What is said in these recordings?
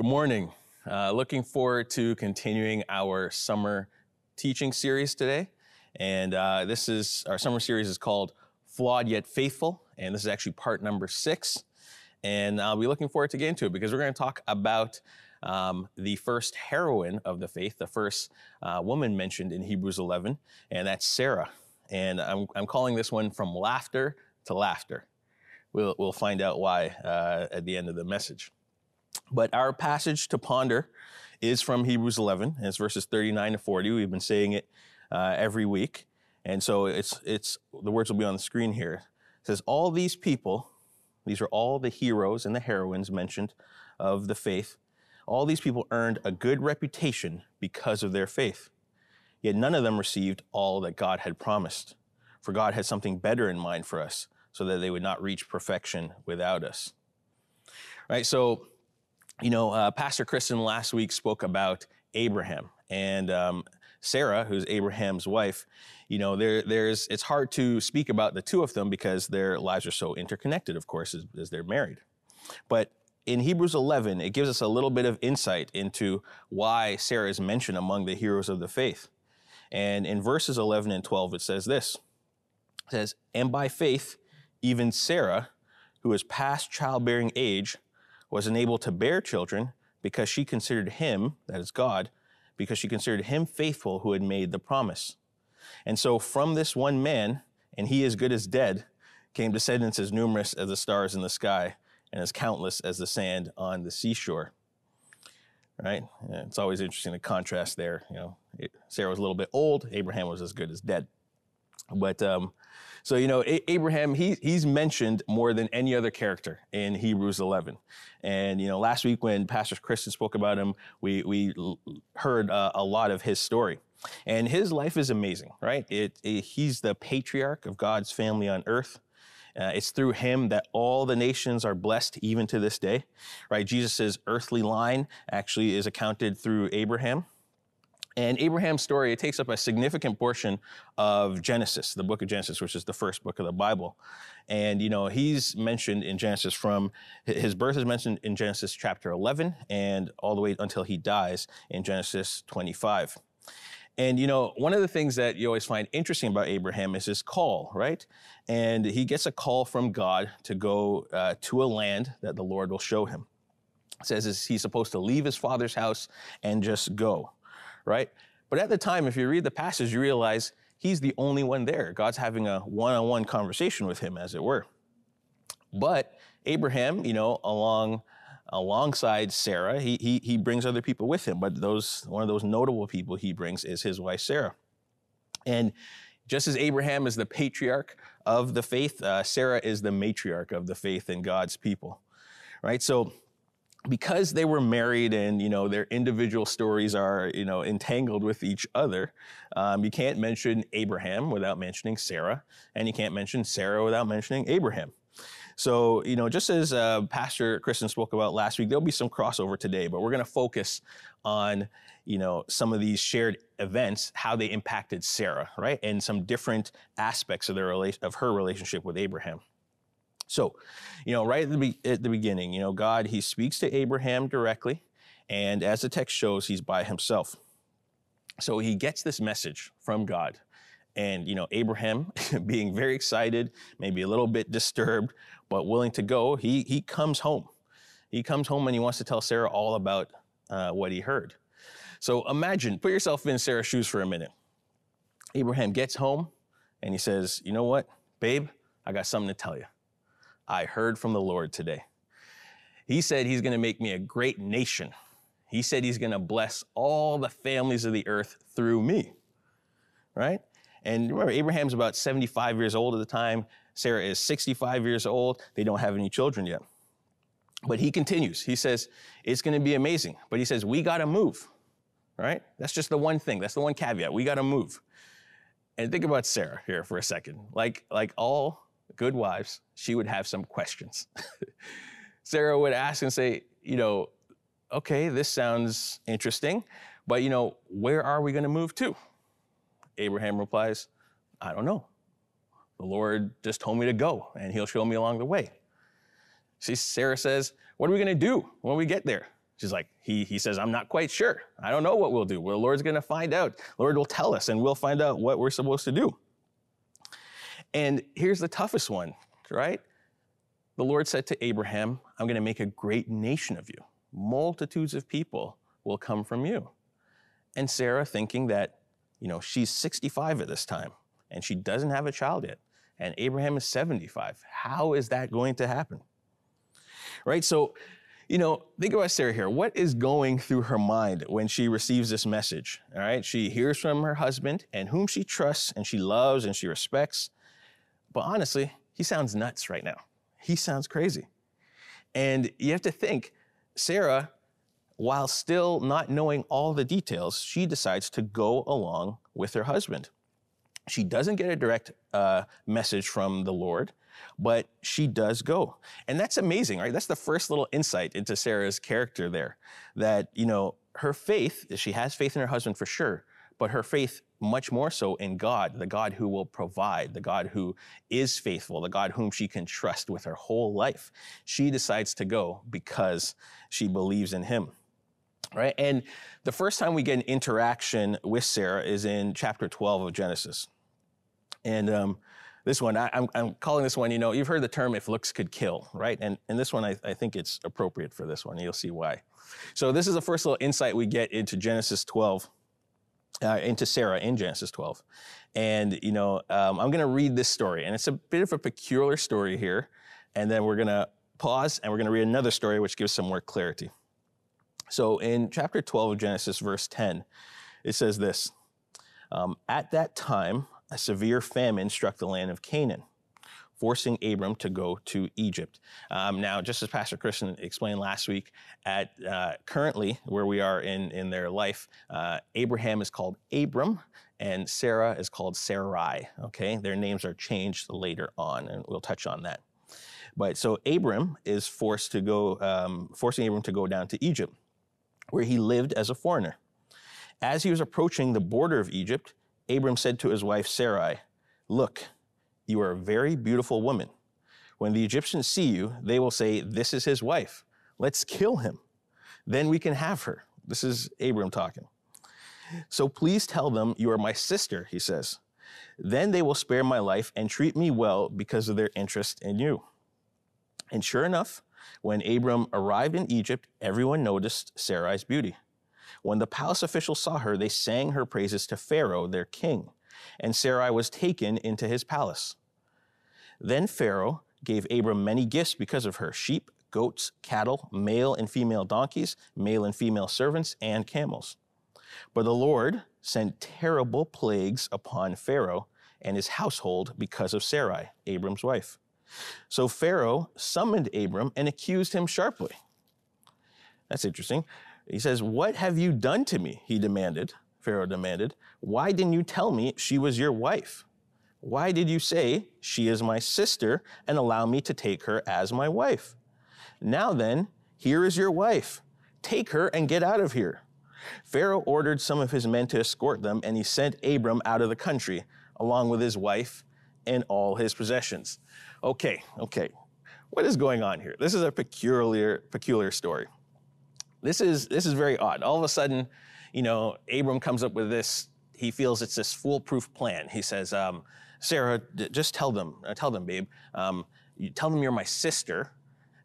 Good morning. Uh, looking forward to continuing our summer teaching series today. And uh, this is our summer series is called Flawed Yet Faithful. And this is actually part number six. And I'll be looking forward to getting to it because we're going to talk about um, the first heroine of the faith, the first uh, woman mentioned in Hebrews 11, and that's Sarah. And I'm, I'm calling this one From Laughter to Laughter. We'll, we'll find out why uh, at the end of the message. But our passage to ponder is from Hebrews 11, and it's verses 39 to 40. We've been saying it uh, every week. And so it's, it's, the words will be on the screen here. It says, All these people, these are all the heroes and the heroines mentioned of the faith. All these people earned a good reputation because of their faith. Yet none of them received all that God had promised. For God had something better in mind for us, so that they would not reach perfection without us. Right? So you know, uh, Pastor Kristen last week spoke about Abraham and um, Sarah, who's Abraham's wife. You know, there, there's it's hard to speak about the two of them because their lives are so interconnected, of course, as, as they're married. But in Hebrews 11, it gives us a little bit of insight into why Sarah is mentioned among the heroes of the faith. And in verses 11 and 12, it says this. It says, And by faith, even Sarah, who is past childbearing age, was unable to bear children because she considered him, that is God, because she considered him faithful who had made the promise. And so from this one man, and he as good as dead, came descendants as numerous as the stars in the sky and as countless as the sand on the seashore. Right? it's always interesting to contrast there. You know, Sarah was a little bit old, Abraham was as good as dead. But um, so you know, a- Abraham he he's mentioned more than any other character in Hebrews 11. And you know, last week when Pastor Kristen spoke about him, we we heard uh, a lot of his story. And his life is amazing, right? It, it he's the patriarch of God's family on earth. Uh, it's through him that all the nations are blessed even to this day, right? Jesus' earthly line actually is accounted through Abraham. And Abraham's story, it takes up a significant portion of Genesis, the book of Genesis, which is the first book of the Bible. And, you know, he's mentioned in Genesis from, his birth is mentioned in Genesis chapter 11 and all the way until he dies in Genesis 25. And, you know, one of the things that you always find interesting about Abraham is his call, right? And he gets a call from God to go uh, to a land that the Lord will show him. It says he's supposed to leave his father's house and just go right? But at the time, if you read the passage, you realize he's the only one there. God's having a one on one conversation with him, as it were. But Abraham, you know, along alongside Sarah, he, he, he brings other people with him. But those one of those notable people he brings is his wife Sarah. And just as Abraham is the patriarch of the faith, uh, Sarah is the matriarch of the faith in God's people. Right? So because they were married and you know their individual stories are you know entangled with each other um, you can't mention abraham without mentioning sarah and you can't mention sarah without mentioning abraham. So you know just as uh, pastor kristen spoke about last week there'll be some crossover today but we're going to focus on you know some of these shared events how they impacted sarah right and some different aspects of their of her relationship with abraham so, you know, right at the, be- at the beginning, you know, God, he speaks to Abraham directly. And as the text shows, he's by himself. So he gets this message from God. And, you know, Abraham being very excited, maybe a little bit disturbed, but willing to go, he, he comes home. He comes home and he wants to tell Sarah all about uh, what he heard. So imagine, put yourself in Sarah's shoes for a minute. Abraham gets home and he says, You know what, babe, I got something to tell you. I heard from the Lord today. He said he's going to make me a great nation. He said he's going to bless all the families of the earth through me. Right? And remember, Abraham's about 75 years old at the time. Sarah is 65 years old. They don't have any children yet. But he continues. He says, it's going to be amazing. But he says, we got to move. Right? That's just the one thing. That's the one caveat. We got to move. And think about Sarah here for a second. Like, like all good wives, she would have some questions. Sarah would ask and say, you know, okay, this sounds interesting, but you know, where are we going to move to? Abraham replies, I don't know. The Lord just told me to go and he'll show me along the way. See, Sarah says, what are we going to do when we get there? She's like, he, he says, I'm not quite sure. I don't know what we'll do. Well, the Lord's going to find out. The Lord will tell us, and we'll find out what we're supposed to do. And here's the toughest one, right? The Lord said to Abraham, I'm going to make a great nation of you. Multitudes of people will come from you. And Sarah, thinking that, you know, she's 65 at this time and she doesn't have a child yet, and Abraham is 75. How is that going to happen? Right? So, you know, think about Sarah here. What is going through her mind when she receives this message? All right. She hears from her husband and whom she trusts and she loves and she respects. But honestly, he sounds nuts right now. He sounds crazy. And you have to think, Sarah, while still not knowing all the details, she decides to go along with her husband. She doesn't get a direct uh, message from the Lord but she does go. And that's amazing, right? That's the first little insight into Sarah's character there. That, you know, her faith, she has faith in her husband for sure, but her faith much more so in God, the God who will provide, the God who is faithful, the God whom she can trust with her whole life. She decides to go because she believes in him. Right? And the first time we get an interaction with Sarah is in chapter 12 of Genesis. And um, this one, I, am calling this one, you know, you've heard the term if looks could kill, right? And, and this one, I, I think it's appropriate for this one. You'll see why. So this is the first little insight we get into Genesis 12, uh, into Sarah in Genesis 12. And, you know, um, I'm going to read this story. And it's a bit of a peculiar story here. And then we're going to pause and we're going to read another story which gives some more clarity. So in chapter 12 of Genesis, verse 10, it says this um, At that time, a severe famine struck the land of Canaan, forcing Abram to go to Egypt. Um, now, just as Pastor Kristen explained last week, at uh, currently where we are in, in their life, uh, Abraham is called Abram and Sarah is called Sarai. Okay, their names are changed later on, and we'll touch on that. But so Abram is forced to go, um, forcing Abram to go down to Egypt, where he lived as a foreigner. As he was approaching the border of Egypt, Abram said to his wife Sarai, Look, you are a very beautiful woman. When the Egyptians see you, they will say, This is his wife. Let's kill him. Then we can have her. This is Abram talking. So please tell them you are my sister, he says. Then they will spare my life and treat me well because of their interest in you. And sure enough, when Abram arrived in Egypt, everyone noticed Sarai's beauty. When the palace officials saw her, they sang her praises to Pharaoh, their king, and Sarai was taken into his palace. Then Pharaoh gave Abram many gifts because of her sheep, goats, cattle, male and female donkeys, male and female servants, and camels. But the Lord sent terrible plagues upon Pharaoh and his household because of Sarai, Abram's wife. So Pharaoh summoned Abram and accused him sharply. That's interesting. He says, What have you done to me? He demanded. Pharaoh demanded. Why didn't you tell me she was your wife? Why did you say, She is my sister, and allow me to take her as my wife? Now then, here is your wife. Take her and get out of here. Pharaoh ordered some of his men to escort them, and he sent Abram out of the country, along with his wife and all his possessions. Okay, okay. What is going on here? This is a peculiar, peculiar story this is this is very odd. All of a sudden, you know, Abram comes up with this. He feels it's this foolproof plan. He says, um, "Sarah, just tell them, uh, tell them, babe. Um, tell them you're my sister,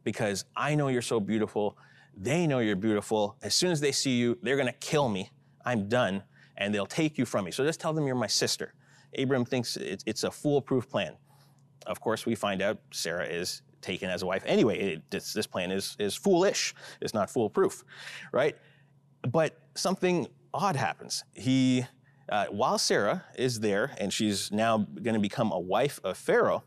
because I know you're so beautiful. They know you're beautiful. As soon as they see you, they're gonna kill me. I'm done, and they'll take you from me. So just tell them you're my sister." Abram thinks it's, it's a foolproof plan. Of course, we find out Sarah is taken as a wife anyway. It, this, this plan is, is foolish. It's not foolproof, right? But something odd happens. He, uh, while Sarah is there and she's now going to become a wife of Pharaoh,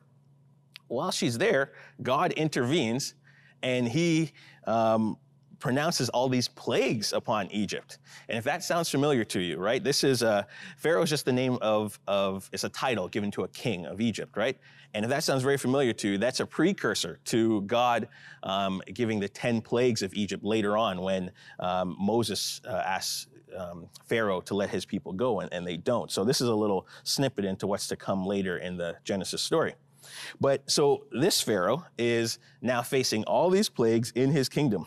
while she's there, God intervenes and he um, pronounces all these plagues upon Egypt. And if that sounds familiar to you, right? This is uh, Pharaoh is just the name of of it's a title given to a king of Egypt, right? And if that sounds very familiar to you, that's a precursor to God um, giving the ten plagues of Egypt later on when um, Moses uh, asks um, Pharaoh to let his people go, and, and they don't. So this is a little snippet into what's to come later in the Genesis story. But so this Pharaoh is now facing all these plagues in his kingdom.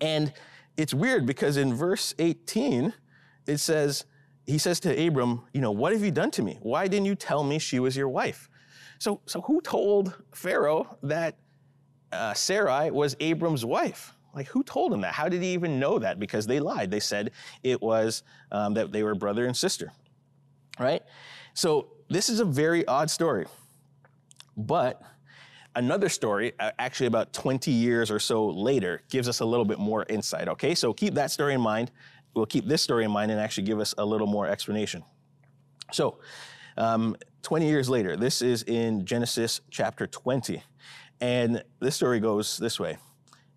And it's weird because in verse 18, it says, he says to Abram, you know, what have you done to me? Why didn't you tell me she was your wife? So, so who told Pharaoh that uh, Sarai was Abram's wife? Like, who told him that? How did he even know that? Because they lied. They said it was um, that they were brother and sister, right? So, this is a very odd story. But another story, actually about 20 years or so later, gives us a little bit more insight, okay? So, keep that story in mind. We'll keep this story in mind and actually give us a little more explanation. So, um, 20 years later, this is in Genesis chapter 20. And this story goes this way.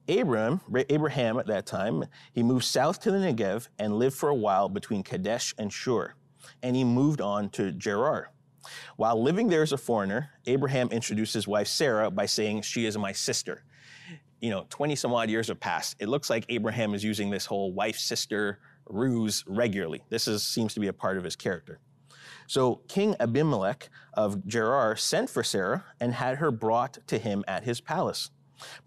Abraham, Abraham at that time, he moved south to the Negev and lived for a while between Kadesh and Shur. And he moved on to Gerar. While living there as a foreigner, Abraham introduced his wife Sarah by saying, She is my sister. You know, 20 some odd years have passed. It looks like Abraham is using this whole wife sister ruse regularly. This is, seems to be a part of his character. So King Abimelech of Gerar sent for Sarah and had her brought to him at his palace.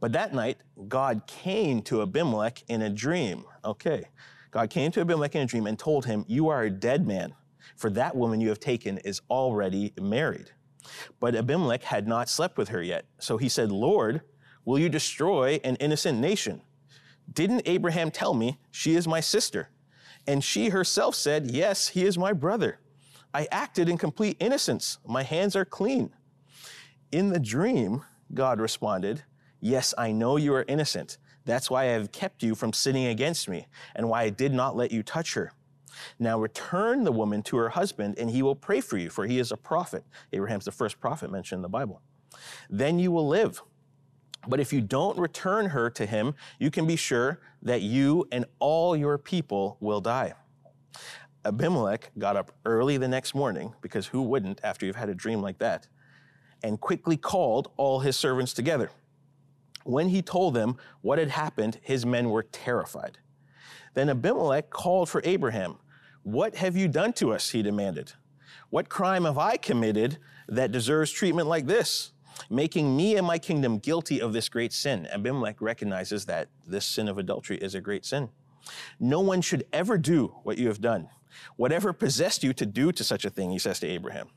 But that night, God came to Abimelech in a dream. Okay. God came to Abimelech in a dream and told him, You are a dead man, for that woman you have taken is already married. But Abimelech had not slept with her yet. So he said, Lord, will you destroy an innocent nation? Didn't Abraham tell me she is my sister? And she herself said, Yes, he is my brother. I acted in complete innocence. My hands are clean. In the dream, God responded, Yes, I know you are innocent. That's why I have kept you from sinning against me, and why I did not let you touch her. Now return the woman to her husband, and he will pray for you, for he is a prophet. Abraham's the first prophet mentioned in the Bible. Then you will live. But if you don't return her to him, you can be sure that you and all your people will die. Abimelech got up early the next morning, because who wouldn't after you've had a dream like that, and quickly called all his servants together. When he told them what had happened, his men were terrified. Then Abimelech called for Abraham. What have you done to us? He demanded. What crime have I committed that deserves treatment like this, making me and my kingdom guilty of this great sin? Abimelech recognizes that this sin of adultery is a great sin. No one should ever do what you have done. Whatever possessed you to do to such a thing, he says to Abraham.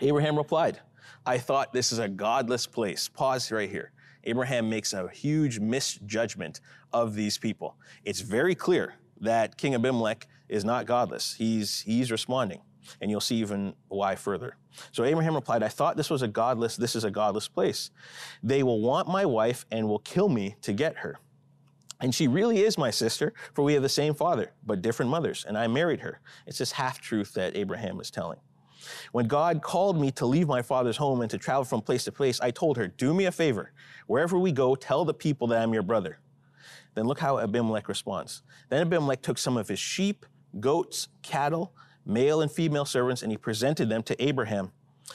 Abraham replied, I thought this is a godless place. Pause right here. Abraham makes a huge misjudgment of these people. It's very clear that King Abimelech is not godless. He's, he's responding. And you'll see even why further. So Abraham replied, I thought this was a godless, this is a godless place. They will want my wife and will kill me to get her. And she really is my sister, for we have the same father, but different mothers, and I married her. It's this half truth that Abraham is telling. When God called me to leave my father's home and to travel from place to place, I told her, Do me a favor. Wherever we go, tell the people that I'm your brother. Then look how Abimelech responds. Then Abimelech took some of his sheep, goats, cattle, male and female servants, and he presented them to Abraham.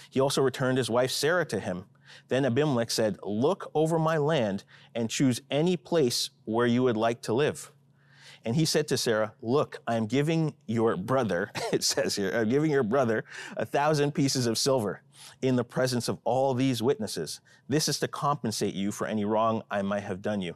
He also returned his wife Sarah to him. Then Abimelech said, Look over my land and choose any place where you would like to live. And he said to Sarah, Look, I am giving your brother, it says here, I'm giving your brother a thousand pieces of silver in the presence of all these witnesses. This is to compensate you for any wrong I might have done you.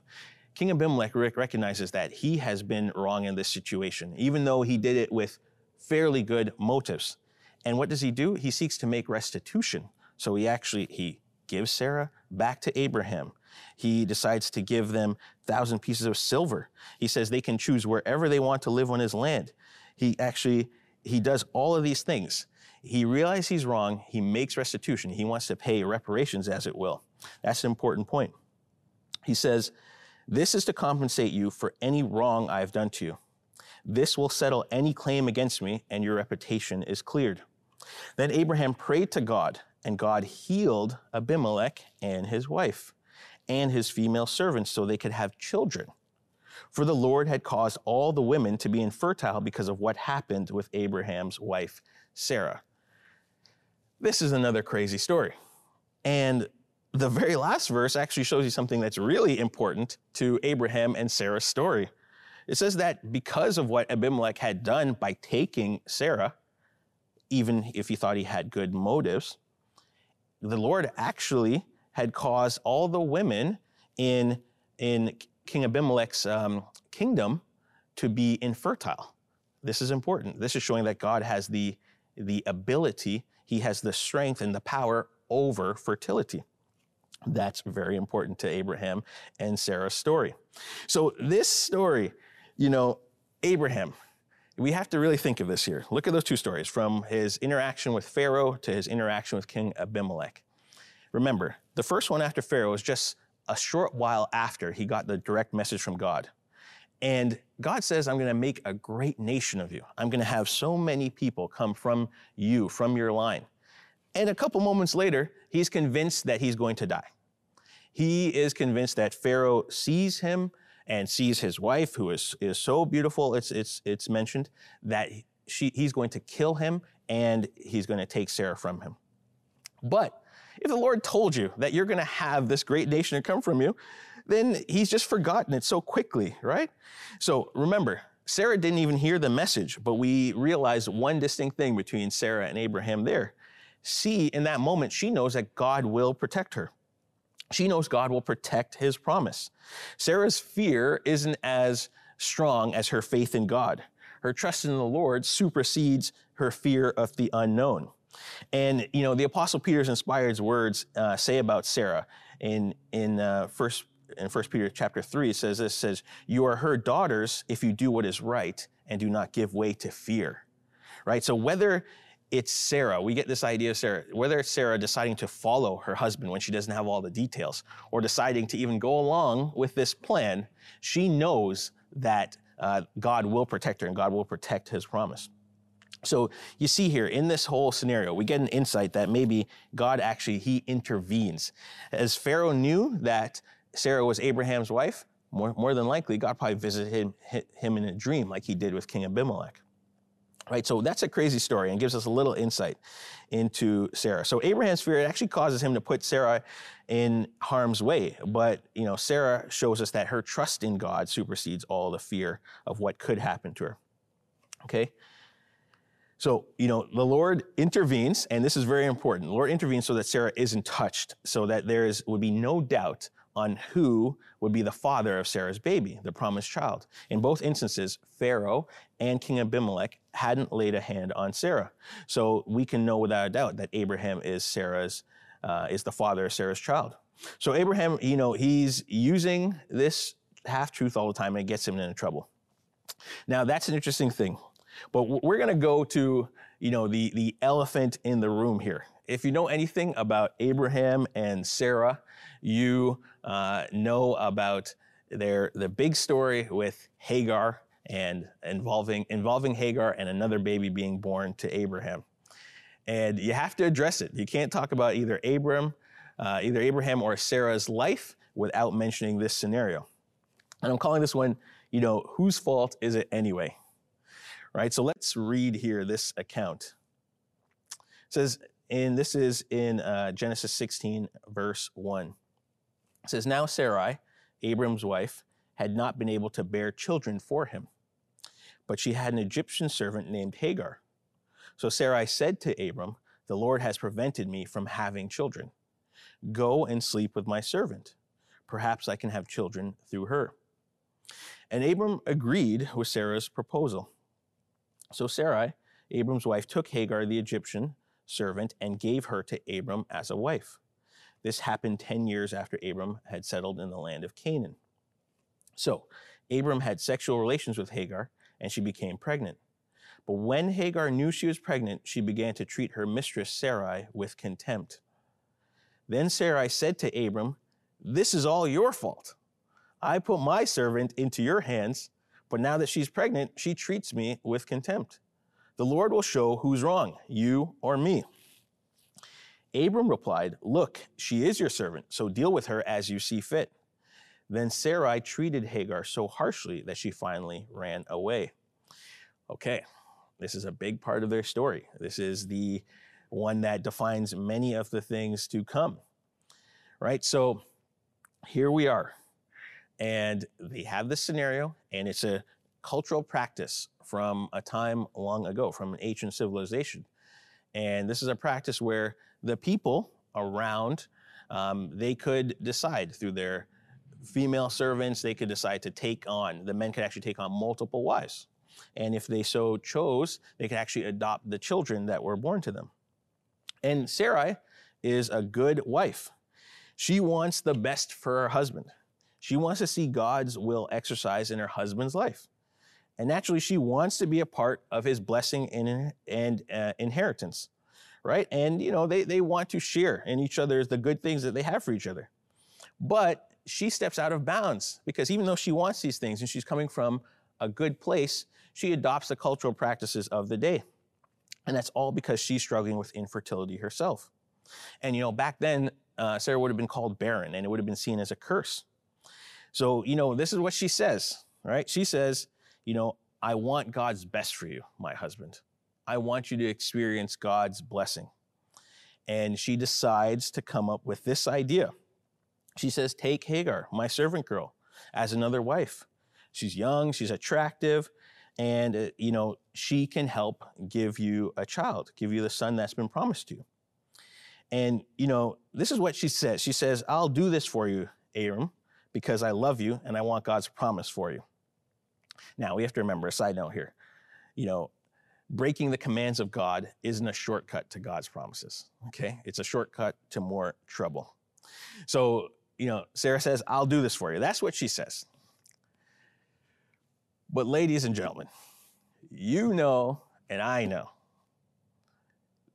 King Abimelech recognizes that he has been wrong in this situation, even though he did it with fairly good motives. And what does he do? He seeks to make restitution. So he actually, he gives Sarah back to Abraham. He decides to give them thousand pieces of silver. He says they can choose wherever they want to live on his land. He actually he does all of these things. He realizes he's wrong. He makes restitution. He wants to pay reparations, as it will. That's an important point. He says, This is to compensate you for any wrong I have done to you. This will settle any claim against me, and your reputation is cleared. Then Abraham prayed to God and God healed Abimelech and his wife and his female servants so they could have children. For the Lord had caused all the women to be infertile because of what happened with Abraham's wife, Sarah. This is another crazy story. And the very last verse actually shows you something that's really important to Abraham and Sarah's story. It says that because of what Abimelech had done by taking Sarah, even if he thought he had good motives, the Lord actually had caused all the women in, in King Abimelech's um, kingdom to be infertile. This is important. This is showing that God has the, the ability, he has the strength and the power over fertility. That's very important to Abraham and Sarah's story. So, this story, you know, Abraham, we have to really think of this here. Look at those two stories from his interaction with Pharaoh to his interaction with King Abimelech. Remember, the first one after Pharaoh was just a short while after he got the direct message from God. And God says, I'm going to make a great nation of you. I'm going to have so many people come from you, from your line. And a couple moments later, he's convinced that he's going to die. He is convinced that Pharaoh sees him and sees his wife, who is, is so beautiful, it's, it's, it's mentioned, that she, he's going to kill him and he's going to take Sarah from him. But if the Lord told you that you're going to have this great nation to come from you, then he's just forgotten it so quickly, right? So remember, Sarah didn't even hear the message, but we realize one distinct thing between Sarah and Abraham there. See, in that moment, she knows that God will protect her. She knows God will protect his promise. Sarah's fear isn't as strong as her faith in God. Her trust in the Lord supersedes her fear of the unknown. And you know, the Apostle Peter's inspired words uh, say about Sarah in in uh, first in First Peter chapter three. It says this: says you are her daughters if you do what is right and do not give way to fear. Right. So whether it's Sarah, we get this idea of Sarah, whether it's Sarah deciding to follow her husband when she doesn't have all the details, or deciding to even go along with this plan, she knows that uh, God will protect her and God will protect His promise. So you see here in this whole scenario, we get an insight that maybe God actually, he intervenes. As Pharaoh knew that Sarah was Abraham's wife, more, more than likely, God probably visited him, him in a dream like he did with King Abimelech. Right, so that's a crazy story and gives us a little insight into Sarah. So Abraham's fear actually causes him to put Sarah in harm's way, but you know Sarah shows us that her trust in God supersedes all the fear of what could happen to her. Okay, so, you know, the Lord intervenes, and this is very important. The Lord intervenes so that Sarah isn't touched, so that there is, would be no doubt on who would be the father of Sarah's baby, the promised child. In both instances, Pharaoh and King Abimelech hadn't laid a hand on Sarah. So we can know without a doubt that Abraham is Sarah's, uh, is the father of Sarah's child. So Abraham, you know, he's using this half truth all the time and it gets him into trouble. Now, that's an interesting thing. But we're going to go to, you know, the, the elephant in the room here. If you know anything about Abraham and Sarah, you uh, know about their the big story with Hagar and involving involving Hagar and another baby being born to Abraham. And you have to address it. You can't talk about either Abram, uh, either Abraham or Sarah's life without mentioning this scenario. And I'm calling this one, you know, whose fault is it anyway? Right? So let's read here this account. It says, and this is in uh, Genesis 16, verse 1. It says, Now Sarai, Abram's wife, had not been able to bear children for him, but she had an Egyptian servant named Hagar. So Sarai said to Abram, The Lord has prevented me from having children. Go and sleep with my servant. Perhaps I can have children through her. And Abram agreed with Sarah's proposal. So Sarai, Abram's wife, took Hagar, the Egyptian servant, and gave her to Abram as a wife. This happened 10 years after Abram had settled in the land of Canaan. So, Abram had sexual relations with Hagar, and she became pregnant. But when Hagar knew she was pregnant, she began to treat her mistress Sarai with contempt. Then Sarai said to Abram, This is all your fault. I put my servant into your hands but now that she's pregnant, she treats me with contempt. The Lord will show who's wrong, you or me. Abram replied, Look, she is your servant, so deal with her as you see fit. Then Sarai treated Hagar so harshly that she finally ran away. Okay, this is a big part of their story. This is the one that defines many of the things to come. Right? So here we are. And they have this scenario, and it's a cultural practice from a time long ago, from an ancient civilization. And this is a practice where the people around, um, they could decide through their female servants, they could decide to take on, the men could actually take on multiple wives. And if they so chose, they could actually adopt the children that were born to them. And Sarai is a good wife. She wants the best for her husband. She wants to see God's will exercised in her husband's life. And naturally, she wants to be a part of his blessing and, and uh, inheritance, right? And, you know, they, they want to share in each other's the good things that they have for each other. But she steps out of bounds because even though she wants these things and she's coming from a good place, she adopts the cultural practices of the day. And that's all because she's struggling with infertility herself. And, you know, back then, uh, Sarah would have been called barren and it would have been seen as a curse. So, you know, this is what she says, right? She says, you know, I want God's best for you, my husband. I want you to experience God's blessing. And she decides to come up with this idea. She says, Take Hagar, my servant girl, as another wife. She's young, she's attractive, and, uh, you know, she can help give you a child, give you the son that's been promised to you. And, you know, this is what she says. She says, I'll do this for you, Abram, because I love you and I want God's promise for you. Now, we have to remember a side note here. You know, breaking the commands of God isn't a shortcut to God's promises, okay? It's a shortcut to more trouble. So, you know, Sarah says, I'll do this for you. That's what she says. But, ladies and gentlemen, you know, and I know,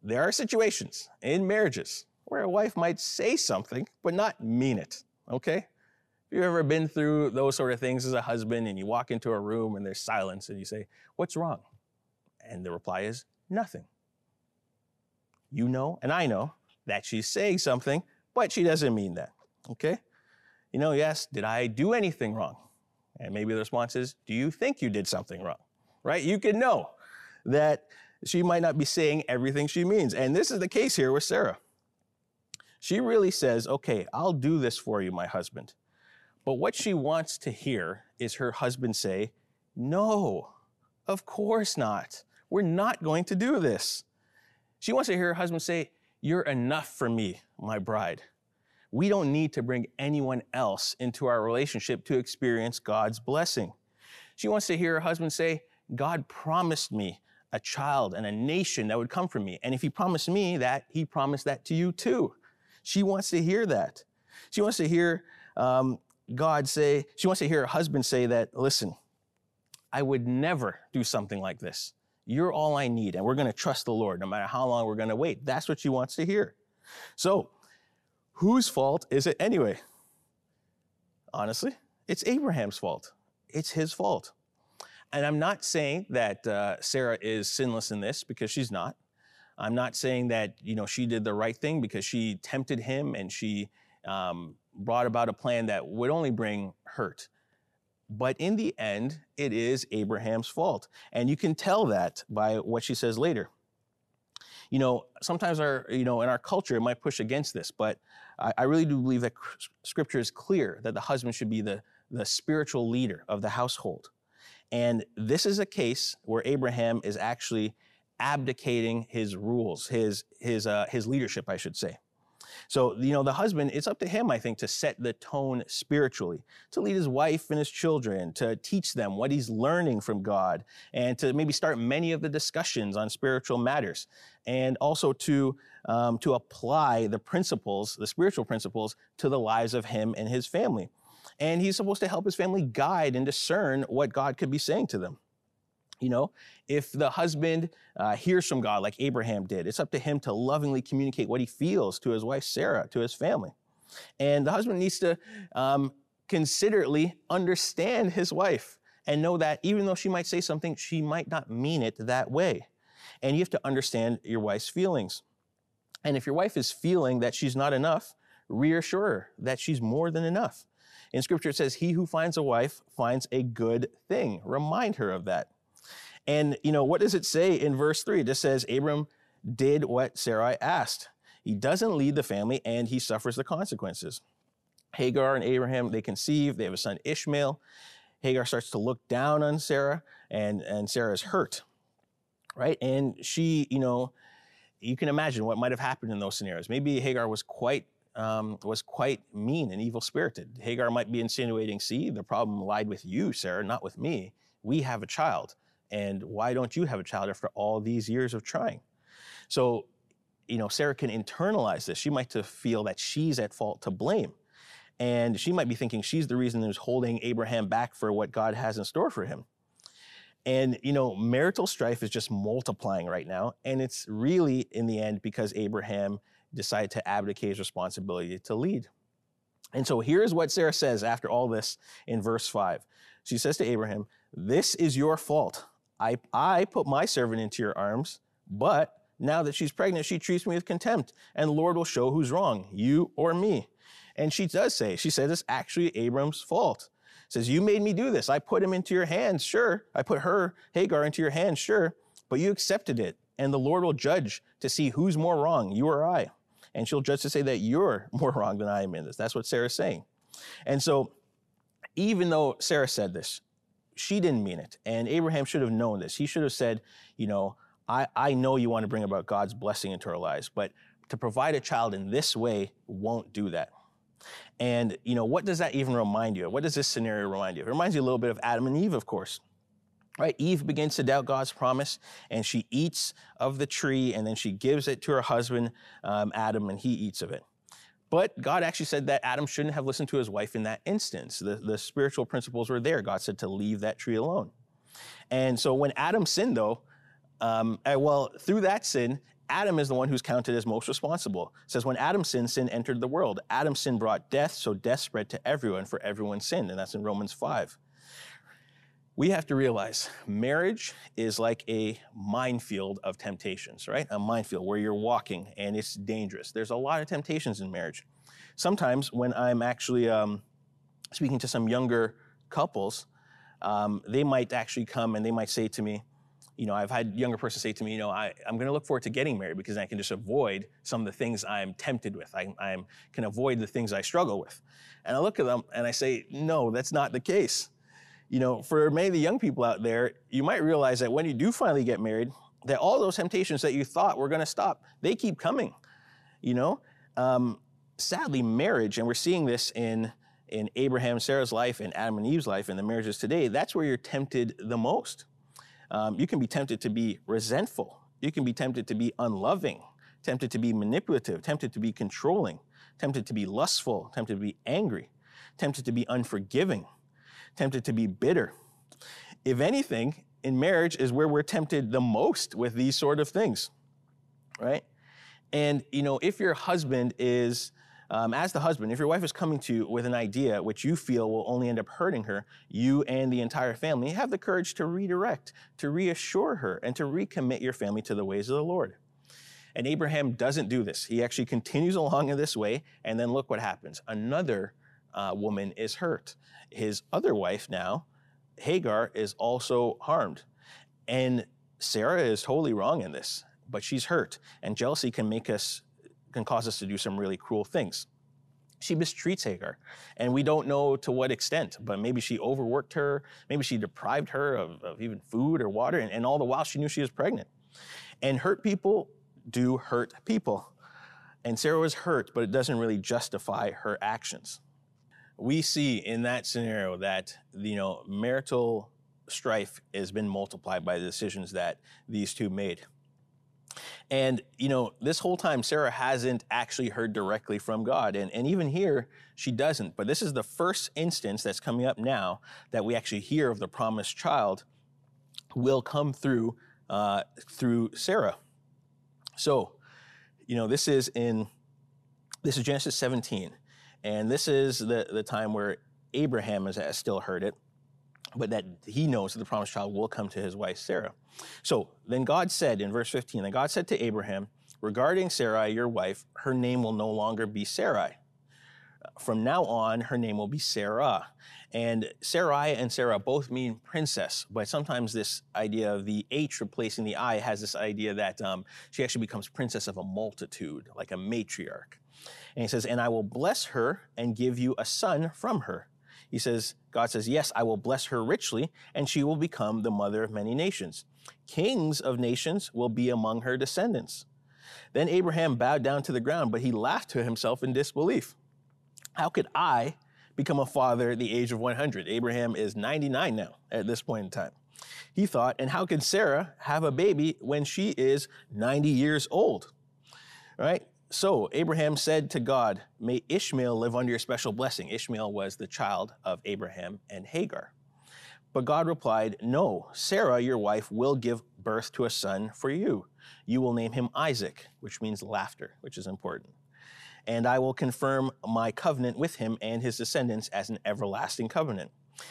there are situations in marriages where a wife might say something, but not mean it, okay? Have you ever been through those sort of things as a husband and you walk into a room and there's silence and you say, What's wrong? And the reply is, Nothing. You know, and I know that she's saying something, but she doesn't mean that, okay? You know, yes, did I do anything wrong? And maybe the response is, Do you think you did something wrong? Right? You can know that she might not be saying everything she means. And this is the case here with Sarah. She really says, Okay, I'll do this for you, my husband. But what she wants to hear is her husband say, No, of course not. We're not going to do this. She wants to hear her husband say, You're enough for me, my bride we don't need to bring anyone else into our relationship to experience God's blessing. She wants to hear her husband say, God promised me a child and a nation that would come from me. And if he promised me that, he promised that to you too. She wants to hear that. She wants to hear um, God say, she wants to hear her husband say that, listen, I would never do something like this. You're all I need, and we're going to trust the Lord no matter how long we're going to wait. That's what she wants to hear. So Whose fault is it anyway? Honestly, it's Abraham's fault. It's his fault. And I'm not saying that uh, Sarah is sinless in this because she's not. I'm not saying that you know she did the right thing because she tempted him and she um, brought about a plan that would only bring hurt. But in the end, it is Abraham's fault. And you can tell that by what she says later you know, sometimes our, you know, in our culture, it might push against this, but I, I really do believe that scripture is clear that the husband should be the, the spiritual leader of the household. And this is a case where Abraham is actually abdicating his rules, his, his, uh, his leadership, I should say. So, you know, the husband, it's up to him, I think, to set the tone spiritually, to lead his wife and his children, to teach them what he's learning from God, and to maybe start many of the discussions on spiritual matters, and also to, um, to apply the principles, the spiritual principles, to the lives of him and his family. And he's supposed to help his family guide and discern what God could be saying to them. You know, if the husband uh, hears from God like Abraham did, it's up to him to lovingly communicate what he feels to his wife Sarah, to his family. And the husband needs to um, considerately understand his wife and know that even though she might say something, she might not mean it that way. And you have to understand your wife's feelings. And if your wife is feeling that she's not enough, reassure her that she's more than enough. In scripture, it says, He who finds a wife finds a good thing. Remind her of that. And, you know, what does it say in verse 3? It just says, Abram did what Sarai asked. He doesn't lead the family and he suffers the consequences. Hagar and Abraham, they conceive, they have a son Ishmael. Hagar starts to look down on Sarah, and, and Sarah is hurt, right? And she, you know, you can imagine what might have happened in those scenarios. Maybe Hagar was quite um, was quite mean and evil spirited. Hagar might be insinuating, see, the problem lied with you, Sarah, not with me. We have a child. And why don't you have a child after all these years of trying? So, you know, Sarah can internalize this. She might feel that she's at fault to blame. And she might be thinking she's the reason who's holding Abraham back for what God has in store for him. And, you know, marital strife is just multiplying right now. And it's really, in the end, because Abraham decided to abdicate his responsibility to lead. And so here's what Sarah says after all this in verse 5. She says to Abraham, This is your fault. I, I put my servant into your arms, but now that she's pregnant, she treats me with contempt, and the Lord will show who's wrong, you or me. And she does say, she says it's actually Abram's fault says, You made me do this. I put him into your hands, sure. I put her, Hagar, into your hands, sure. But you accepted it. And the Lord will judge to see who's more wrong, you or I. And she'll judge to say that you're more wrong than I am in this. That's what Sarah's saying. And so, even though Sarah said this, she didn't mean it. And Abraham should have known this. He should have said, You know, I, I know you want to bring about God's blessing into our lives, but to provide a child in this way won't do that. And, you know, what does that even remind you of? What does this scenario remind you of? It reminds you a little bit of Adam and Eve, of course. Right? Eve begins to doubt God's promise and she eats of the tree and then she gives it to her husband, um, Adam, and he eats of it. But God actually said that Adam shouldn't have listened to his wife in that instance. The, the spiritual principles were there. God said to leave that tree alone. And so when Adam sinned, though, um, well, through that sin, Adam is the one who's counted as most responsible. It says, when Adam sinned, sin entered the world. Adam's sin brought death, so death spread to everyone, for everyone sinned. And that's in Romans 5. We have to realize marriage is like a minefield of temptations, right? A minefield where you're walking and it's dangerous. There's a lot of temptations in marriage. Sometimes when I'm actually um, speaking to some younger couples, um, they might actually come and they might say to me, you know, I've had younger person say to me, you know, I, am going to look forward to getting married because I can just avoid some of the things I'm tempted with. I I'm, can avoid the things I struggle with. And I look at them and I say, no, that's not the case. You know, for many of the young people out there, you might realize that when you do finally get married, that all those temptations that you thought were going to stop, they keep coming. You know, um, sadly, marriage, and we're seeing this in in Abraham, Sarah's life, and Adam and Eve's life, and the marriages today. That's where you're tempted the most um, you can be tempted to be resentful. You can be tempted to be unloving, tempted to be manipulative, tempted to be controlling, tempted to be lustful, tempted to be angry, tempted to be unforgiving, tempted to be bitter. If anything, in marriage is where we're tempted the most with these sort of things, right? And, you know, if your husband is um, as the husband, if your wife is coming to you with an idea which you feel will only end up hurting her, you and the entire family have the courage to redirect, to reassure her, and to recommit your family to the ways of the Lord. And Abraham doesn't do this. He actually continues along in this way, and then look what happens. Another uh, woman is hurt. His other wife now, Hagar, is also harmed. And Sarah is totally wrong in this, but she's hurt. And jealousy can make us can cause us to do some really cruel things. She mistreats Hagar, and we don't know to what extent, but maybe she overworked her, maybe she deprived her of, of even food or water, and, and all the while she knew she was pregnant. And hurt people do hurt people. And Sarah was hurt, but it doesn't really justify her actions. We see in that scenario that you know marital strife has been multiplied by the decisions that these two made. And, you know, this whole time, Sarah hasn't actually heard directly from God. And, and even here, she doesn't. But this is the first instance that's coming up now that we actually hear of the promised child will come through, uh, through Sarah. So, you know, this is in, this is Genesis 17. And this is the, the time where Abraham has, still heard it but that he knows that the promised child will come to his wife Sarah. So then God said in verse 15, then God said to Abraham, regarding Sarai, your wife, her name will no longer be Sarai. From now on, her name will be Sarah. And Sarai and Sarah both mean princess, but sometimes this idea of the H replacing the I has this idea that um, she actually becomes princess of a multitude, like a matriarch. And he says, And I will bless her and give you a son from her. He says, God says, Yes, I will bless her richly, and she will become the mother of many nations. Kings of nations will be among her descendants. Then Abraham bowed down to the ground, but he laughed to himself in disbelief. How could I become a father at the age of 100? Abraham is 99 now at this point in time. He thought, and how can Sarah have a baby when she is 90 years old? Right? So Abraham said to God, May Ishmael live under your special blessing. Ishmael was the child of Abraham and Hagar. But God replied, No, Sarah, your wife, will give birth to a son for you. You will name him Isaac, which means laughter, which is important. And I will confirm my covenant with him and his descendants as an everlasting covenant.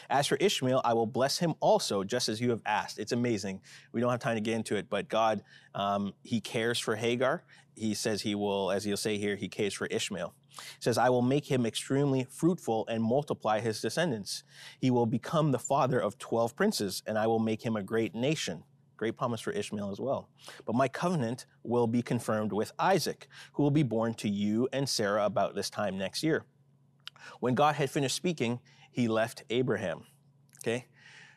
As for Ishmael, I will bless him also, just as you have asked. It's amazing. We don't have time to get into it, but God, um, He cares for Hagar. He says He will, as He'll say here, He cares for Ishmael. He says, I will make him extremely fruitful and multiply his descendants. He will become the father of 12 princes, and I will make him a great nation. Great promise for Ishmael as well. But my covenant will be confirmed with Isaac, who will be born to you and Sarah about this time next year. When God had finished speaking, he left Abraham. Okay?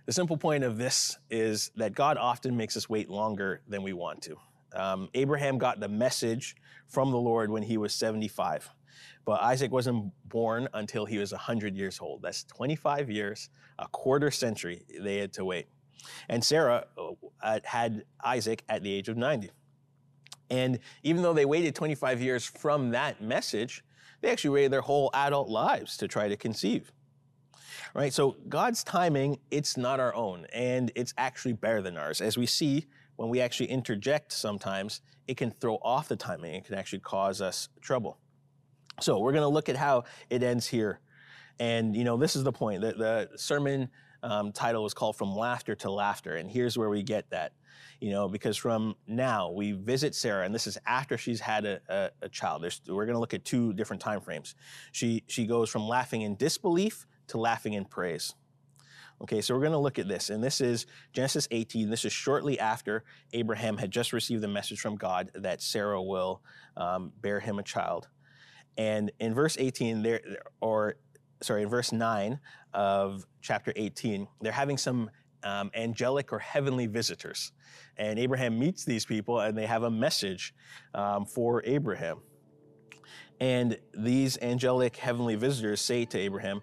The simple point of this is that God often makes us wait longer than we want to. Um, Abraham got the message from the Lord when he was 75, but Isaac wasn't born until he was 100 years old. That's 25 years, a quarter century they had to wait. And Sarah uh, had Isaac at the age of 90. And even though they waited 25 years from that message, they actually waited their whole adult lives to try to conceive right? So God's timing, it's not our own, and it's actually better than ours. As we see, when we actually interject sometimes, it can throw off the timing. It can actually cause us trouble. So we're going to look at how it ends here. And, you know, this is the point. The, the sermon um, title is called From Laughter to Laughter. And here's where we get that, you know, because from now we visit Sarah, and this is after she's had a, a, a child. There's, we're going to look at two different time frames. She, she goes from laughing in disbelief to laughing in praise. Okay, so we're going to look at this, and this is Genesis 18. This is shortly after Abraham had just received the message from God that Sarah will um, bear him a child. And in verse 18, there, or sorry, in verse 9 of chapter 18, they're having some um, angelic or heavenly visitors. And Abraham meets these people, and they have a message um, for Abraham. And these angelic heavenly visitors say to Abraham,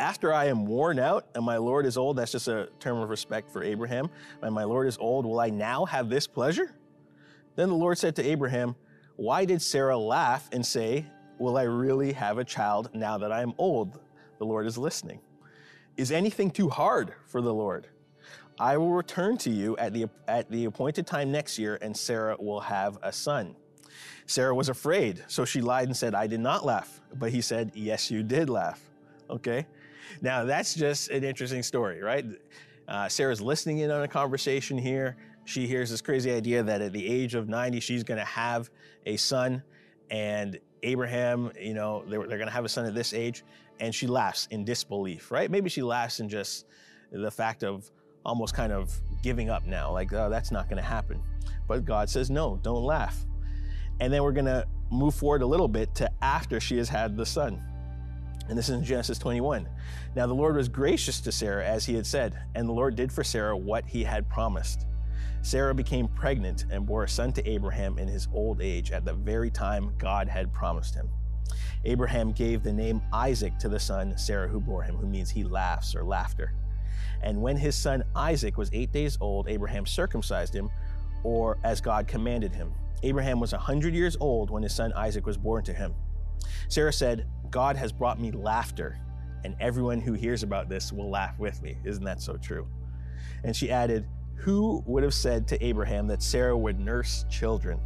after I am worn out and my Lord is old, that's just a term of respect for Abraham, and my Lord is old, will I now have this pleasure? Then the Lord said to Abraham, Why did Sarah laugh and say, Will I really have a child now that I am old? The Lord is listening. Is anything too hard for the Lord? I will return to you at the, at the appointed time next year, and Sarah will have a son. Sarah was afraid, so she lied and said, I did not laugh. But he said, Yes, you did laugh. Okay? Now, that's just an interesting story, right? Uh, Sarah's listening in on a conversation here. She hears this crazy idea that at the age of 90, she's going to have a son. And Abraham, you know, they're, they're going to have a son at this age. And she laughs in disbelief, right? Maybe she laughs in just the fact of almost kind of giving up now, like, oh, that's not going to happen. But God says, no, don't laugh. And then we're going to move forward a little bit to after she has had the son. And this is in Genesis 21. Now the Lord was gracious to Sarah as he had said, and the Lord did for Sarah what he had promised. Sarah became pregnant and bore a son to Abraham in his old age at the very time God had promised him. Abraham gave the name Isaac to the son Sarah who bore him, who means he laughs or laughter. And when his son Isaac was eight days old, Abraham circumcised him, or as God commanded him. Abraham was a hundred years old when his son Isaac was born to him. Sarah said, God has brought me laughter, and everyone who hears about this will laugh with me. Isn't that so true? And she added, Who would have said to Abraham that Sarah would nurse children?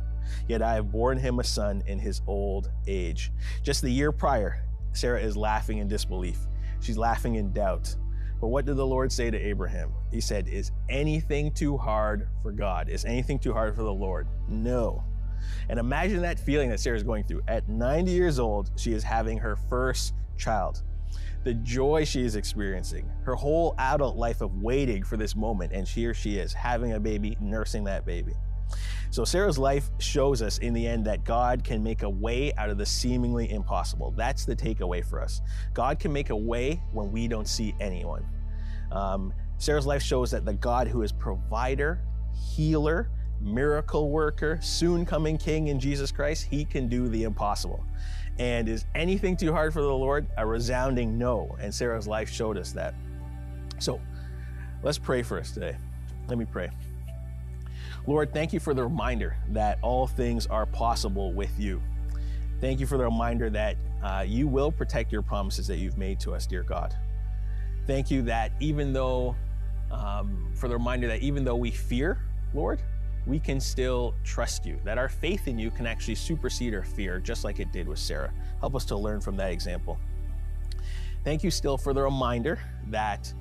Yet I have borne him a son in his old age. Just the year prior, Sarah is laughing in disbelief. She's laughing in doubt. But what did the Lord say to Abraham? He said, Is anything too hard for God? Is anything too hard for the Lord? No. And imagine that feeling that Sarah's going through. At 90 years old, she is having her first child. The joy she is experiencing, her whole adult life of waiting for this moment, and here she is having a baby, nursing that baby. So Sarah's life shows us in the end that God can make a way out of the seemingly impossible. That's the takeaway for us. God can make a way when we don't see anyone. Um, Sarah's life shows that the God who is provider, healer, miracle worker, soon coming king in Jesus Christ, he can do the impossible. And is anything too hard for the Lord? A resounding no. And Sarah's life showed us that. So let's pray for us today. Let me pray. Lord, thank you for the reminder that all things are possible with you. Thank you for the reminder that uh, you will protect your promises that you've made to us, dear God. Thank you that even though, um, for the reminder that even though we fear, Lord, we can still trust you, that our faith in you can actually supersede our fear, just like it did with Sarah. Help us to learn from that example. Thank you still for the reminder that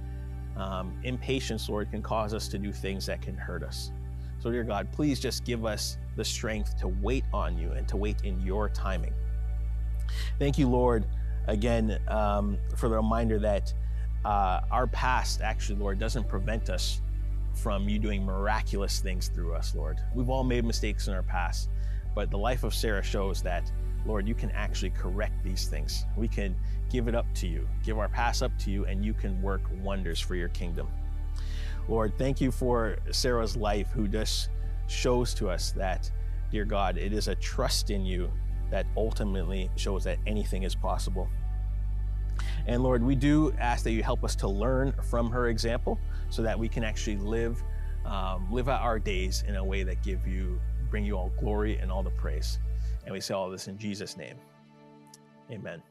um, impatience, Lord, can cause us to do things that can hurt us. So, dear God, please just give us the strength to wait on you and to wait in your timing. Thank you, Lord, again um, for the reminder that uh, our past, actually, Lord, doesn't prevent us from you doing miraculous things through us, Lord. We've all made mistakes in our past, but the life of Sarah shows that, Lord, you can actually correct these things. We can give it up to you, give our past up to you, and you can work wonders for your kingdom. Lord, thank you for Sarah's life, who just shows to us that, dear God, it is a trust in you that ultimately shows that anything is possible. And Lord, we do ask that you help us to learn from her example so that we can actually live, um, live out our days in a way that give you, bring you all glory and all the praise. And we say all this in Jesus' name. Amen.